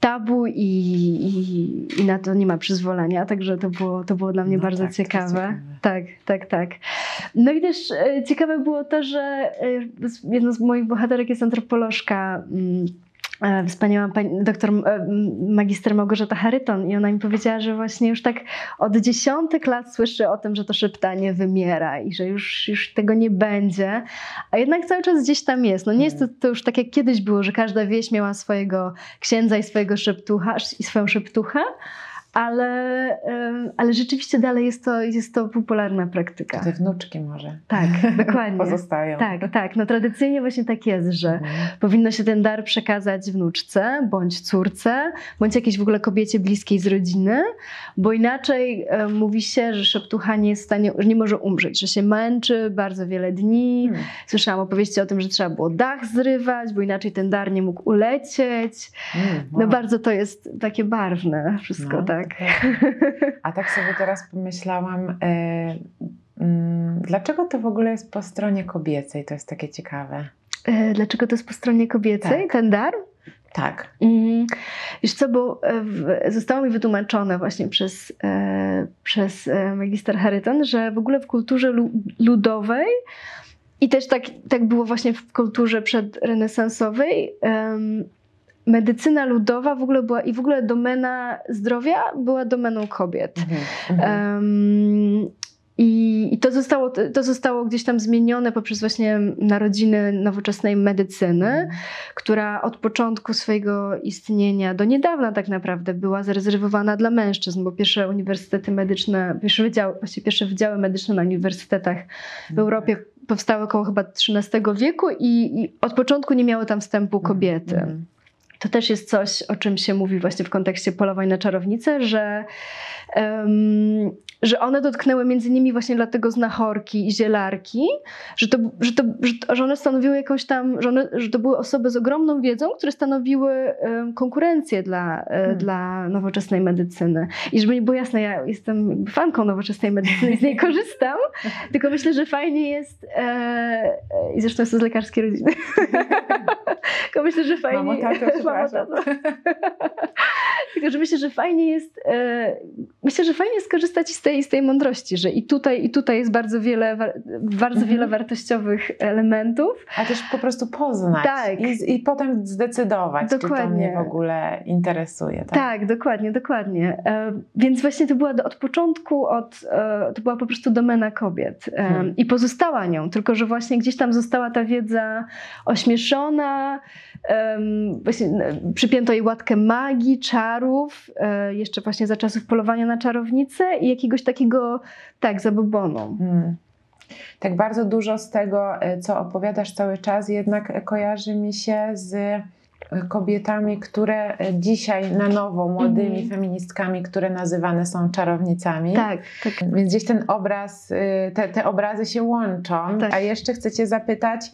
tabu i, i, i, na to nie ma przyzwolenia, także to było, to było dla mnie no bardzo tak, ciekawe. Tak, tak, tak. No i też e, ciekawe było to, że e, jedną z moich bohaterek jest antropolożka. Mm, E, wspaniała pani, doktor magister Małgorzata Haryton i ona mi powiedziała, że właśnie już tak od dziesiątek lat słyszy o tym, że to szeptanie wymiera i że już, już tego nie będzie, a jednak cały czas gdzieś tam jest. No nie jest to, to już tak jak kiedyś było, że każda wieś miała swojego księdza i swojego szeptucha i swoją szeptuchę, ale, ale rzeczywiście dalej jest to, jest to popularna praktyka. Te wnuczki może. Tak, dokładnie. Pozostają. Tak, tak. No tradycyjnie właśnie tak jest, że mhm. powinno się ten dar przekazać wnuczce, bądź córce, bądź jakiejś w ogóle kobiecie bliskiej z rodziny, bo inaczej e, mówi się, że szeptucha nie jest w stanie, że nie może umrzeć, że się męczy bardzo wiele dni. Hmm. Słyszałam opowieści o tym, że trzeba było dach zrywać, bo inaczej ten dar nie mógł ulecieć. Wow. No bardzo to jest takie barwne wszystko, no. tak tak. A tak sobie teraz pomyślałam, e, mm, dlaczego to w ogóle jest po stronie kobiecej? To jest takie ciekawe. E, dlaczego to jest po stronie kobiecej, tak. ten dar? Tak. Mm, wiesz co, bo e, zostało mi wytłumaczone właśnie przez, przez magister Harryton, że w ogóle w kulturze ludowej i też tak, tak było właśnie w kulturze przedrenesansowej, medycyna ludowa w ogóle była i w ogóle domena zdrowia była domeną kobiet. Mhm, um, i, I, to, zostało, to zostało gdzieś tam zmienione poprzez właśnie narodziny nowoczesnej medycyny, mm. która od początku swojego istnienia do niedawna tak naprawdę była zarezerwowana dla mężczyzn, bo pierwsze uniwersytety medyczne, pierwsze wydziały, właściwie pierwsze wydziały medyczne na uniwersytetach w mm. Europie powstały około chyba XIII wieku i, i od początku nie miały tam wstępu kobiety. To też jest coś, o czym się mówi właśnie w kontekście polowań na czarownicę, że um, że one dotknęły między innymi właśnie dlatego znachorki i zielarki, że, to, że, to, że, one stanowiły jakąś tam, że, one, że to były osoby z ogromną wiedzą, które stanowiły konkurencję dla, e, hmm. dla nowoczesnej medycyny. I żeby nie było jasne, ja jestem fanką nowoczesnej medycyny i z niej korzystam, tylko myślę, że fajnie jest e, e, i zresztą jestem z lekarskiej rodziny. tylko myślę, że fajnie... Mamo, tato, Mamo, tato. tylko, że myślę, że fajnie jest e, myślę, że fajnie skorzystać z tej, z tej mądrości, że i tutaj, i tutaj jest bardzo wiele, bardzo mhm. wiele wartościowych elementów. A też po prostu poznać tak. i, i potem zdecydować, dokładnie. czy to mnie w ogóle interesuje. Tak, tak dokładnie, dokładnie. E, więc właśnie to była od początku, od, e, to była po prostu domena kobiet e, hmm. i pozostała nią, tylko że właśnie gdzieś tam została ta wiedza ośmieszona, właśnie przypięto jej łatkę magii, czarów, jeszcze właśnie za czasów polowania na czarownicę i jakiegoś takiego, tak, zabobonu. Hmm. Tak bardzo dużo z tego, e, co opowiadasz cały czas, jednak kojarzy mi się z e, kobietami, które e, dzisiaj na nowo, młodymi mm. feministkami, które nazywane są czarownicami. Tak, tak. Więc gdzieś ten obraz, te, te obrazy się łączą. Tak. A jeszcze chcę Cię zapytać,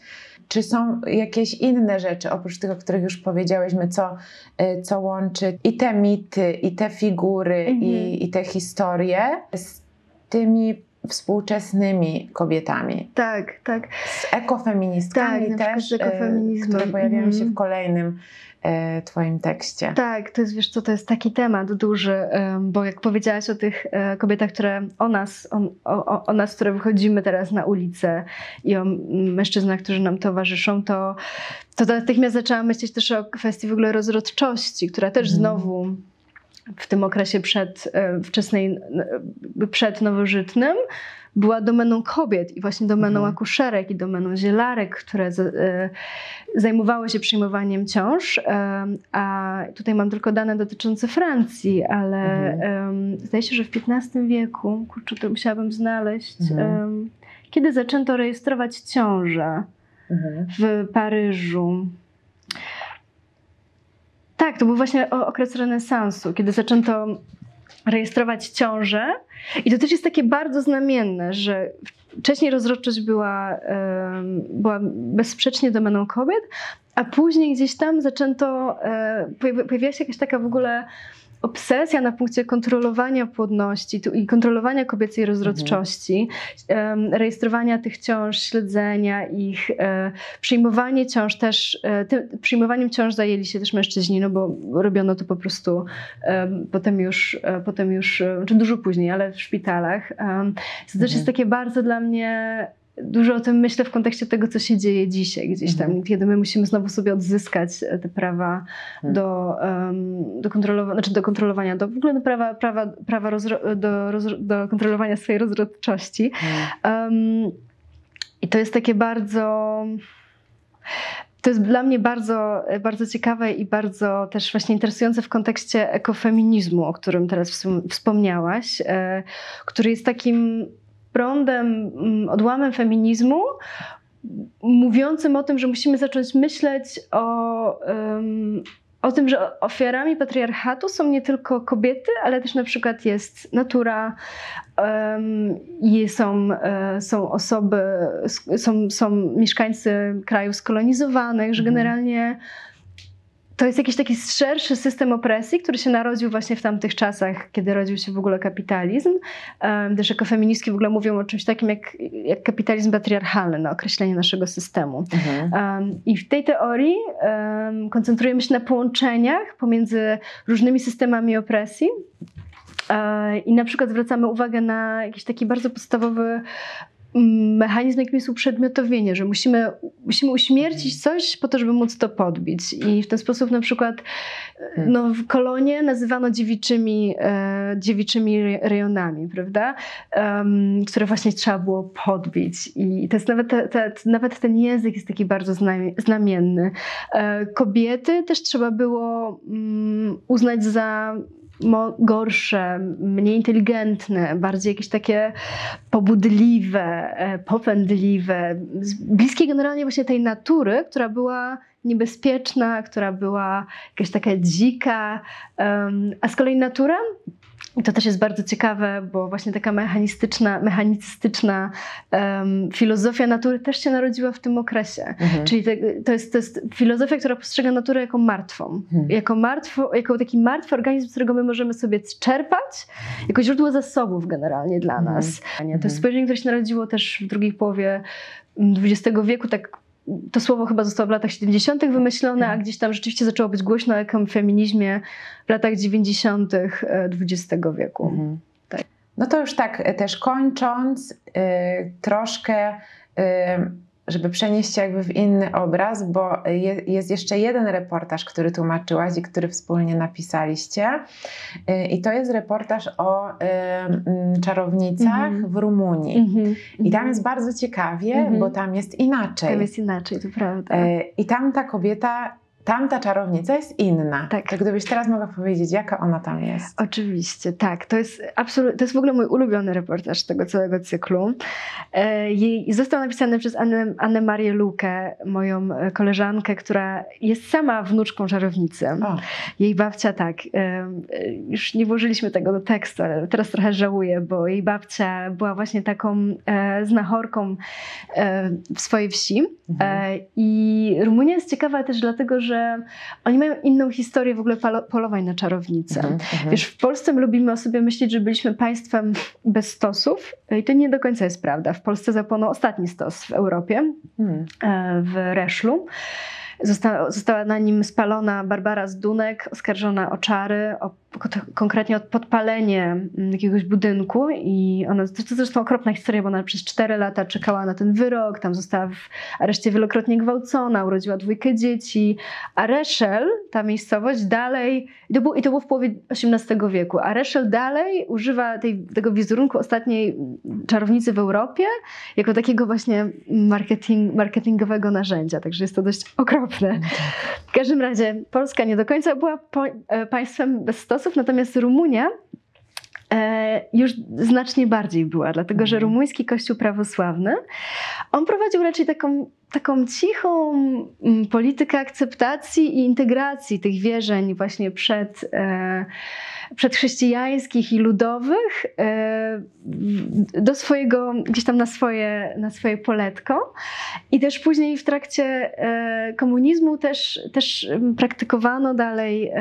czy są jakieś inne rzeczy, oprócz tych, o których już powiedziałyśmy, co, y, co łączy i te mity, i te figury, mhm. i, i te historie z tymi współczesnymi kobietami. Tak, tak. Z ekofeministkami tak, też, z y, które pojawiają się w mhm. kolejnym E, twoim tekście. Tak, to jest, wiesz co, to jest taki temat duży, bo jak powiedziałaś o tych e, kobietach, które o nas, o, o, o nas, które wychodzimy teraz na ulicę i o mężczyznach, którzy nam towarzyszą, to, to natychmiast zaczęłam myśleć też o kwestii w ogóle rozrodczości, która też mm. znowu w tym okresie przed, e, wczesnej, przed nowożytnym była domeną kobiet i właśnie domeną mhm. akuszerek i domeną zielarek, które e, zajmowały się przyjmowaniem ciąż. E, a tutaj mam tylko dane dotyczące Francji, ale mhm. zdaje się, że w XV wieku, kurczę, to musiałabym znaleźć, mhm. kiedy zaczęto rejestrować ciążę mhm. w Paryżu. Tak, to był właśnie okres renesansu, kiedy zaczęto rejestrować ciążę. I to też jest takie bardzo znamienne, że wcześniej rozrodczość była, była bezsprzecznie domeną kobiet, a później gdzieś tam zaczęto, e, pojawiła się jakaś taka w ogóle obsesja na punkcie kontrolowania płodności i kontrolowania kobiecej rozrodczości, mhm. rejestrowania tych ciąż, śledzenia ich, e, przyjmowanie ciąż też, e, tym, przyjmowaniem ciąż zajęli się też mężczyźni, no bo robiono to po prostu potem już, e, potem już, czy dużo później, ale w szpitalach. To też jest mhm. takie bardzo dla mnie dużo o tym myślę w kontekście tego, co się dzieje dzisiaj, gdzieś tam, mhm. kiedy my musimy znowu sobie odzyskać e, te prawa mhm. do, um, do, kontrolowania, znaczy do kontrolowania, do w ogóle do prawa, prawa, prawa rozro, do, rozro, do kontrolowania swojej rozrodczości. Mhm. Um, I to jest takie bardzo. To jest dla mnie bardzo, bardzo ciekawe i bardzo też właśnie interesujące w kontekście ekofeminizmu, o którym teraz wspomniałaś, e, który jest takim prądem, mm, odłamem feminizmu, mówiącym o tym, że musimy zacząć myśleć o, um, o tym, że ofiarami patriarchatu są nie tylko kobiety, ale też na przykład jest natura, um, i są, e, są osoby, są, są mieszkańcy krajów skolonizowanych, że mhm. generalnie to jest jakiś taki szerszy system opresji, który się narodził właśnie w tamtych czasach, kiedy rodził się w ogóle kapitalizm. Też jako feministki w ogóle mówią o czymś takim jak, jak kapitalizm patriarchalny na określenie naszego systemu. Mhm. I w tej teorii koncentrujemy się na połączeniach pomiędzy różnymi systemami opresji. E, I na przykład zwracamy uwagę na jakiś taki bardzo podstawowy mechanizm, jakim jest uprzedmiotowienie, że musimy, musimy uśmiercić coś po to, żeby móc to podbić. I w ten sposób na przykład hmm. no, kolonie nazywano dziewiczymi, e, dziewiczymi rejonami, prawda? Um, które właśnie trzeba było podbić. I to jest nawet, te, te, nawet ten język jest taki bardzo znamienny. E, kobiety też trzeba było um, uznać za gorsze, mniej inteligentne, bardziej jakieś takie pobudliwe, e, popędliwe, bliskie generalnie właśnie tej natury, która była niebezpieczna, która była jakaś taka dzika, a z kolei natura I to też jest bardzo ciekawe, bo właśnie taka mechanistyczna, mechanicystyczna um, filozofia natury też się narodziła w tym okresie. Mhm. Czyli te, to, jest, to jest filozofia, która postrzega naturę jako martwą. Mhm. Jako, martwo, jako taki martwy organizm, z którego my możemy sobie czerpać, jako źródło zasobów generalnie dla mhm. nas. To jest mhm. spojrzenie, które się narodziło też w drugiej połowie XX wieku, tak to słowo chyba zostało w latach 70. wymyślone, a mhm. gdzieś tam rzeczywiście zaczęło być głośno o feminizmie w latach 90. XX e, wieku. Mhm. Tak. No to już tak e, też kończąc, yy, troszkę. Yy, żeby przenieść się jakby w inny obraz, bo je, jest jeszcze jeden reportaż, który tłumaczyłaś i który wspólnie napisaliście. Y, I to jest reportaż o y, czarownicach mm -hmm. w Rumunii. Mm -hmm. I tam jest bardzo ciekawie, mm -hmm. bo tam jest inaczej. Tam jest inaczej, to prawda. Y, I tam ta kobieta tamta czarownica jest inna. Tak. To gdybyś teraz mogła powiedzieć, jaka ona tam jest. Oczywiście, tak. To jest, absolut, to jest w ogóle mój ulubiony reportaż tego całego cyklu. E, jej, został napisany przez Annę, Annę Marię Lukę, moją e, koleżankę, która jest sama wnuczką czarownicy. O. Jej babcia, tak, e, już nie włożyliśmy tego do tekstu, ale teraz trochę żałuję, bo jej babcia była właśnie taką znachorką w swojej wsi. Mhm. I Rumunia jest ciekawa też dlatego, że że oni mają inną historię w ogóle polowań na czarownicę. Mm -hmm. Wiesz, w Polsce my lubimy o sobie myśleć, że byliśmy państwem bez stosów i to nie do końca jest prawda. W Polsce zapłonął ostatni stos w Europie, mm. w Reszlu. Została, została na nim spalona Barbara Zdunek, oskarżona o czary, o konkretnie o podpalenie mm, jakiegoś budynku i ona, to, to zresztą okropna historia, bo ona przez 4 lata czekała na ten wyrok, tam została w areszcie wielokrotnie gwałcona, urodziła dwójkę dzieci, a Reszel, ta miejscowość dalej, i to było, i to było w połowie XVIII wieku, a Reszel dalej używa tej, tego wizerunku ostatniej czarownicy w Europie jako takiego właśnie marketing, marketingowego narzędzia, także jest to dość okropne. W każdym razie Polska nie do końca była po, e, państwem bez stosu, natomiast Rumunia e, już znacznie bardziej była, dlatego że mhm. rumuński kościół prawosławny, on prowadził raczej taką, taką cichą mm, politykę akceptacji i integracji tych wierzeń właśnie przed e, przedchrześcijańskich i ludowych e, do swojego, gdzieś tam na swoje, na swoje poletko. I też później w trakcie e, komunizmu też, też praktykowano dalej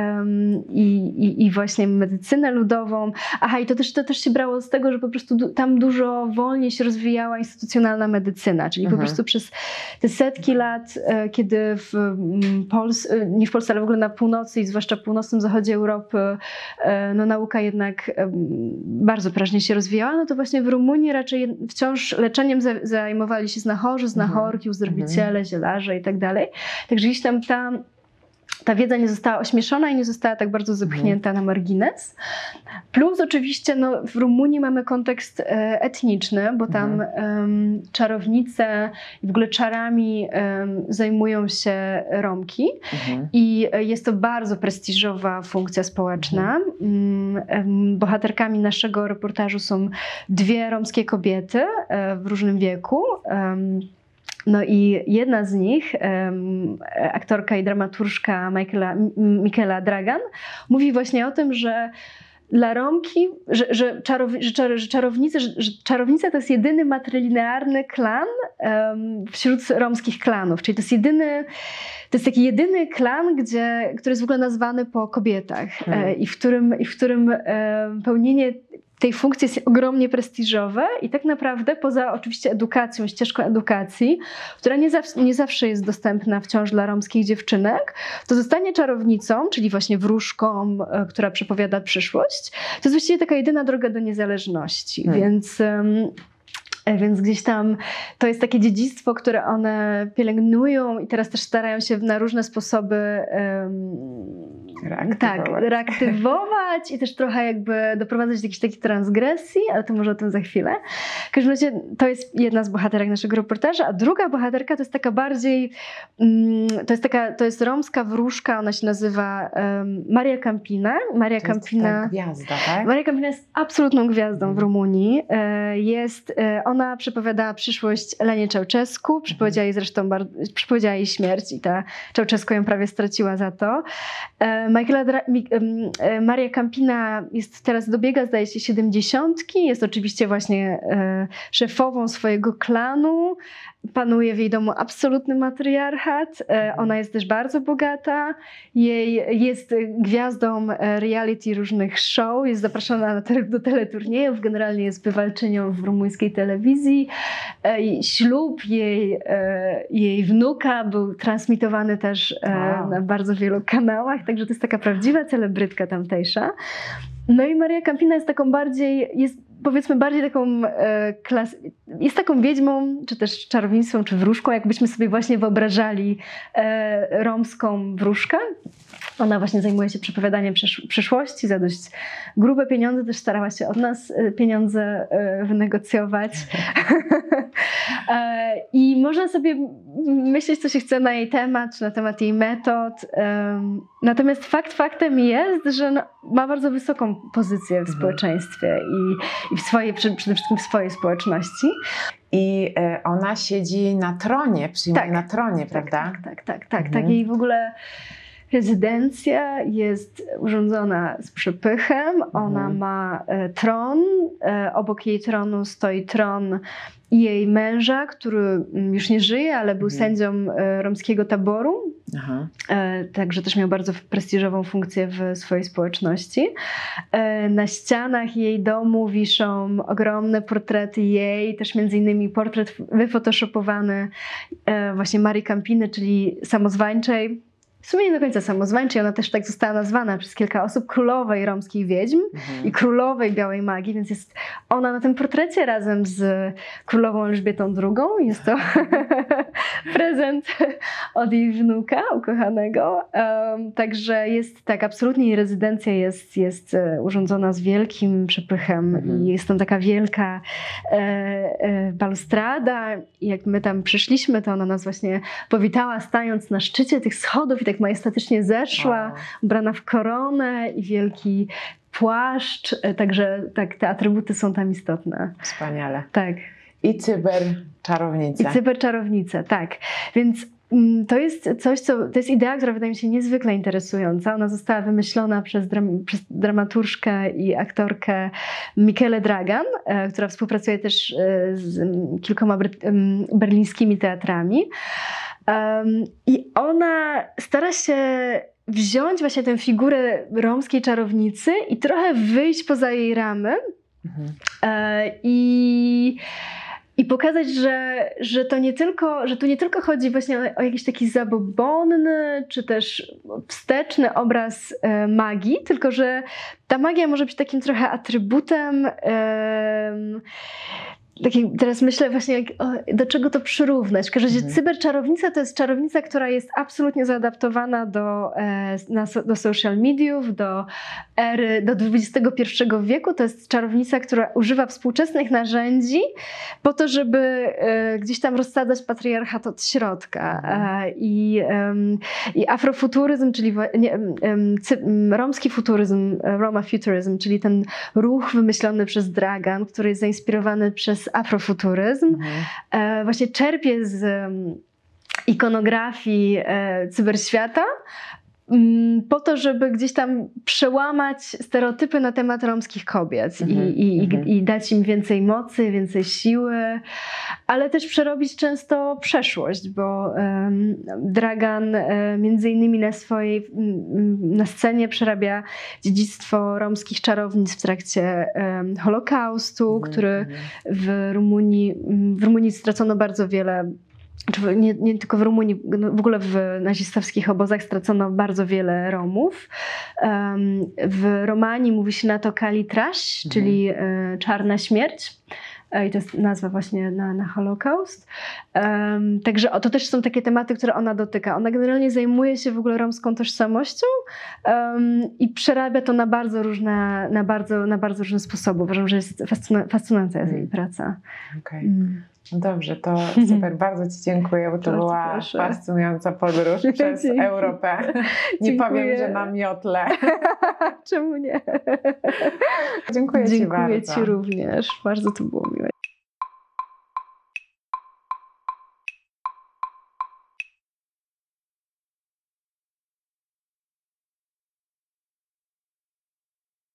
i, i, i właśnie medycynę ludową. Aha, i to też, to też się brało z tego, że po prostu tam dużo wolniej się rozwijała instytucjonalna medycyna, czyli mhm. po prostu przez te setki lat, e, kiedy w Polsce, nie w Polsce, ale w ogóle na północy i zwłaszcza w północnym zachodzie Europy no, nauka jednak bardzo prężnie się rozwijała, no to właśnie w Rumunii raczej wciąż leczeniem zajmowali się znachorzy, znachorki, mhm. uzdrowiciele, mhm. zielarze i tak dalej. Także gdzieś tam ta ta wiedza nie została ośmieszona i nie została tak bardzo zepchnięta mhm. na margines. Plus oczywiście no, w Rumunii mamy kontekst e, etniczny, bo tam um, czarownice w ogóle czarami um, zajmują się Romki mhm. i jest to bardzo prestiżowa funkcja społeczna. Um, bohaterkami naszego reportażu są dwie romskie kobiety e, w różnym wieku. No i jedna z nich, aktorka i dramaturżka Michaela, Michaela Dragan, mówi właśnie o tym, że dla Romki, że, że, czarow, że, że, czarownice, że, że czarownica to jest jedyny matrilinearny klan um, wśród romskich klanów, czyli to jest jedyny, to jest taki jedyny klan, gdzie, który jest w ogóle nazwany po kobietach hmm. e, i w którym, i w którym e, pełnienie tej funkcji jest ogromnie prestiżowe i tak naprawdę poza oczywiście edukacją, ścieżką edukacji, która nie zawsze, nie zawsze jest dostępna wciąż dla romskich dziewczynek, to zostanie czarownicą, czyli właśnie wróżką, e, która przepowiada przyszłość, to jest właściwie taka jedyna droga do niezależności. Hmm. Więc E, więc gdzieś tam to jest takie dziedzictwo, które one pielęgnują i teraz też starają się na różne sposoby um, reaktywować. Tak, reaktywować i też trochę jakby doprowadzać do jakiejś takiej transgresji, ale to może o tym za chwilę. W każdym razie to jest jedna z bohaterek naszego reportaża, a druga bohaterka to jest taka bardziej, um, to jest taka, to jest romska wróżka, ona się nazywa Maria Campina. Maria to Campina. Jest gwiazda, tak? Maria Campina jest absolutną gwiazdą w mhm. Rumunii. E, jest, e, ona przepowiadała przyszłość Elenie Czałczesku, przepowiedziała jej zresztą przypowiedziała jej śmierć i ta Czałczesko ją prawie straciła za to. Michaela Dra Maria Campina jest teraz dobiega, zdaje się, siedemdziesiątki. Jest oczywiście właśnie szefową swojego klanu. Panuje w jej domu absolutny matriarchat. Ona jest też bardzo bogata. Jej jest gwiazdą reality różnych show. Jest zapraszana do teleturniejów. Generalnie jest bywalczynią w rumuńskiej telewizji. Ślub jej, jej wnuka był transmitowany też wow. na bardzo wielu kanałach, także to jest taka prawdziwa celebrytka tamtejsza. No i Maria Campina jest taką bardziej, jest powiedzmy bardziej taką e, klas, jest taką wiedźmą, czy też czarownicą, czy wróżką, jakbyśmy sobie właśnie wyobrażali e, romską wróżkę. Ona właśnie zajmuje się przepowiadaniem przysz przyszłości za dość grube pieniądze, też starała się od nas e, pieniądze e, wynegocjować. E, I można sobie myśleć, co się chce na jej temat, czy na temat jej metod. Natomiast fakt faktem jest, że no, ma bardzo wysoką pozycję w mhm. społeczeństwie i, i w swojej, przede wszystkim w swojej społeczności. I ona siedzi na tronie, przyjmuje tak, na tronie, tak, prawda? Tak, tak, tak. tak, mhm. tak. I w ogóle Rezydencja jest urządzona z przypychem. Ona mhm. ma e, tron. E, obok jej tronu stoi tron jej męża, który mm, już nie żyje, ale był mhm. sędzią e, romskiego taboru. Aha. Także też miał bardzo prestiżową funkcję w swojej społeczności. Na ścianach jej domu wiszą ogromne portrety jej, też między innymi portret wyfotoshopowany właśnie Marii Campiny, czyli samozwańczej w sumie nie do końca samozwańczej, ona też tak została nazwana przez kilka osób królowej romskich wiedźm mhm. i królowej białej magii, więc jest ona na tym portrecie razem z królową Elżbietą II. Jest to prezent od jej wnuka ukochanego. Um, także jest tak, absolutnie jej rezydencja jest, jest e, urządzona z wielkim przepychem mhm. i jest tam taka wielka e, e, balustrada. I jak my tam przyszliśmy, to ona nas właśnie powitała stając na szczycie tych schodów i tak tak majestatycznie zeszła, wow. ubrana w koronę i wielki płaszcz, e, także tak, te atrybuty są tam istotne. Wspaniale. Tak. I cyberczarownica. I cyberczarownica, tak. Więc mm, to jest coś, co, to jest idea, która wydaje mi się niezwykle interesująca. Ona została wymyślona przez, dram, przez dramaturżkę i aktorkę Michele Dragan, e, która współpracuje też e, z kilkoma berlińskimi teatrami. Um, I ona stara się wziąć właśnie tę figurę romskiej czarownicy i trochę wyjść poza jej ramy. Mhm. E, I i pokazać, że, że to nie tylko, że tu nie tylko chodzi właśnie o, o jakiś taki zabobonny, czy też wsteczny obraz e, magii, tylko że ta magia może być takim trochę atrybutem e, takie, teraz myślę właśnie, jak, o, do czego to przyrównać. W każdym razie mhm. cyberczarownica to jest czarownica, która jest absolutnie zaadaptowana do, e, na, do social mediów, do ery, do XXI wieku. To jest czarownica, która używa współczesnych narzędzi po to, żeby e, gdzieś tam rozsadzać patriarchat od środka. Mhm. E, i, I afrofuturyzm, czyli nie, cy, romski futuryzm, Roma Futurism, czyli ten ruch wymyślony przez Dragan, który jest zainspirowany przez afrofuturyzm. Mhm. E, właśnie czerpie z ikonografii e, cyberświata, po to, żeby gdzieś tam przełamać stereotypy na temat romskich kobiet mm -hmm, i, i, mm -hmm. i, dać im więcej mocy, więcej siły, ale też przerobić często przeszłość, bo um, Dragan um, między innymi na swojej na scenie przerabia dziedzictwo romskich czarownic w trakcie um, Holokaustu, mm -hmm, który mhm. w Rumunii, w Rumunii stracono bardzo wiele nie, nie, tylko w Rumunii, no w ogóle w nazistowskich obozach stracono bardzo wiele Romów. W Romanii mówi się na to Kalitraś, mhm. czyli e, czarna śmierć. E, I to jest nazwa właśnie na, na Holokaust. Um, także o, to też są takie tematy, które ona dotyka. Ona generalnie zajmuje się w ogóle romską tożsamością um, i przerabia to na bardzo różne, na bardzo, na bardzo różne sposoby. Uważam, że jest fascynująca jest jej praca. Okay. Mm. Dobrze, to super, bardzo Ci dziękuję, bo to bardzo była proszę. fascynująca podróż przez Europę. Nie dziękuję. powiem, że na miotle. Czemu nie? Dziękuję, dziękuję Ci bardzo. Dziękuję Ci również, bardzo to było miłe.